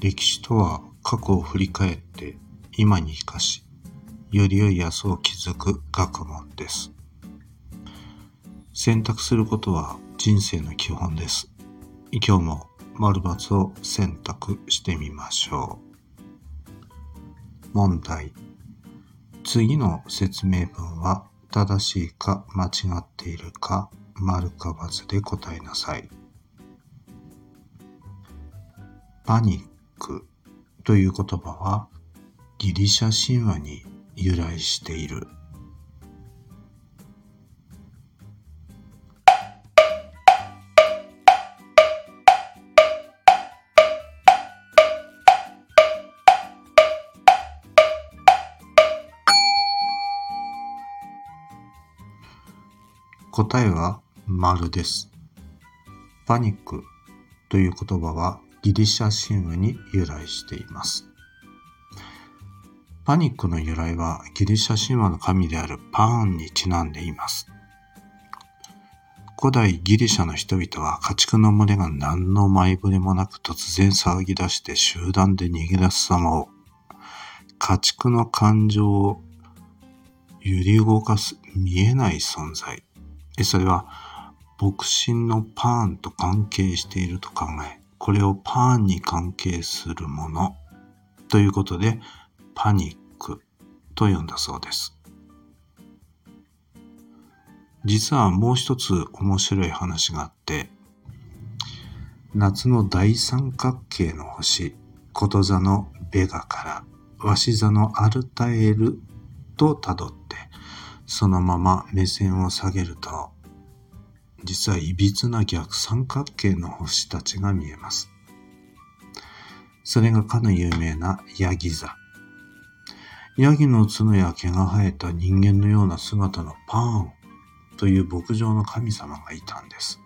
歴史とは過去を振り返って今に生かし、より良い明日を築く学問です。選択することは人生の基本です。今日も丸抜を選択してみましょう。問題。次の説明文は正しいか間違っているか丸か×で答えなさい。パニックという言葉はギリシャ神話に由来している。答えは丸です。パニックという言葉はギリシャ神話に由来しています。パニックの由来はギリシャ神話の神であるパーンにちなんでいます。古代ギリシャの人々は家畜の群れが何の前触れもなく突然騒ぎ出して集団で逃げ出す様を家畜の感情を揺り動かす見えない存在それは牧師のパーンと関係していると考え、これをパンに関係するものということでパニックと呼んだそうです。実はもう一つ面白い話があって、夏の大三角形の星、こと座のベガから鷲座のアルタエルと辿って、そのまま目線を下げると、実はいびつな逆三角形の星たちが見えます。それがかの有名なヤギ座。ヤギの角や毛が生えた人間のような姿のパーンという牧場の神様がいたんです。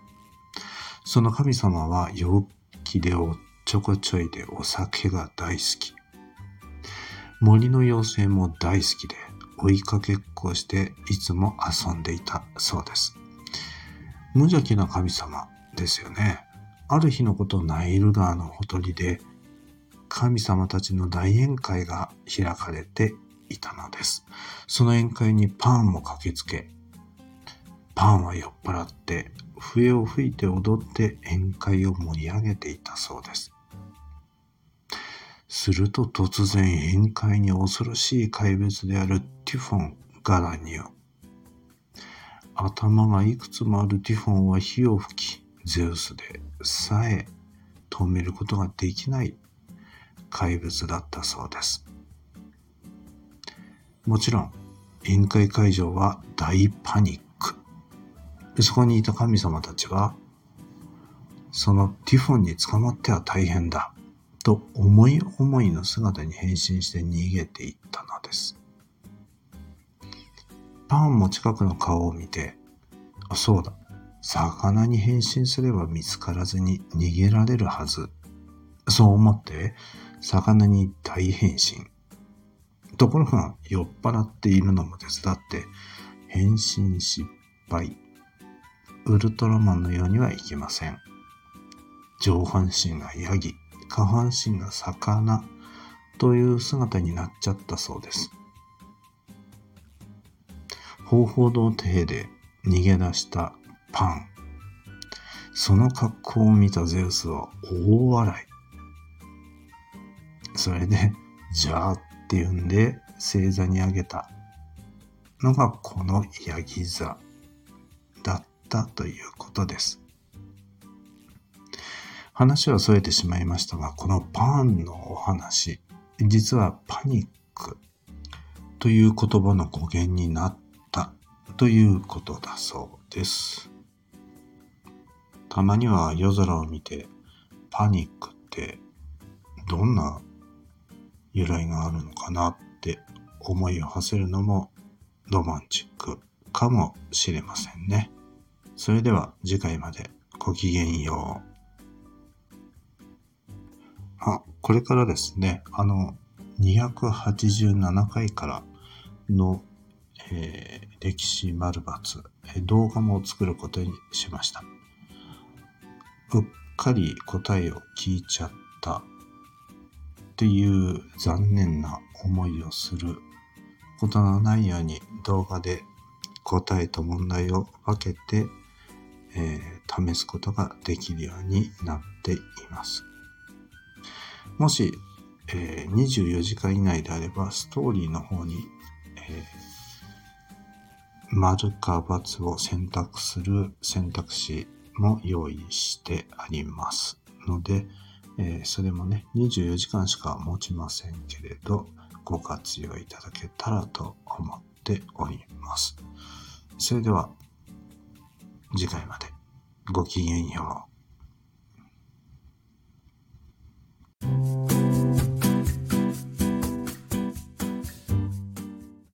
その神様は陽気でおっちょこちょいでお酒が大好き。森の妖精も大好きで追いかけっこしていつも遊んでいたそうです。無邪気な神様ですよね。ある日のことナイル川のほとりで神様たちの大宴会が開かれていたのです。その宴会にパンも駆けつけ、パンは酔っ払って笛を吹いて踊って宴会を盛り上げていたそうです。すると突然宴会に恐ろしい怪物であるティフォンが乱入。頭がいくつもあるティフォンは火を吹き、ゼウスでさえ止めることができない怪物だったそうです。もちろん、宴会会場は大パニック。そこにいた神様たちは、そのティフォンに捕まっては大変だ、と思い思いの姿に変身して逃げていったのです。パンも近くの顔を見て、あ、そうだ。魚に変身すれば見つからずに逃げられるはず。そう思って、魚に大変身。ところが、酔っ払っているのも手伝って、変身失敗。ウルトラマンのようにはいきません。上半身がヤギ、下半身が魚という姿になっちゃったそうです。方法堂邸で逃げ出したパン。その格好を見たゼウスは大笑い。それで、じゃあって言うんで星座にあげたのがこのヤギ座だったということです。話は逸れてしまいましたが、このパンのお話、実はパニックという言葉の語源になっということだそうです。たまには夜空を見てパニックってどんな由来があるのかなって思いを馳せるのもロマンチックかもしれませんね。それでは次回までごきげんよう。あ、これからですね、あの、287回からの、えー、歴史丸抜、動画も作ることにしました。うっかり答えを聞いちゃったっていう残念な思いをすることのないように動画で答えと問題を分けて、えー、試すことができるようになっています。もし、えー、24時間以内であれば、ストーリーの方に、えー、丸か×を選択する選択肢も用意してありますので、えー、それもね、24時間しか持ちませんけれど、ご活用いただけたらと思っております。それでは、次回までごきげんよう。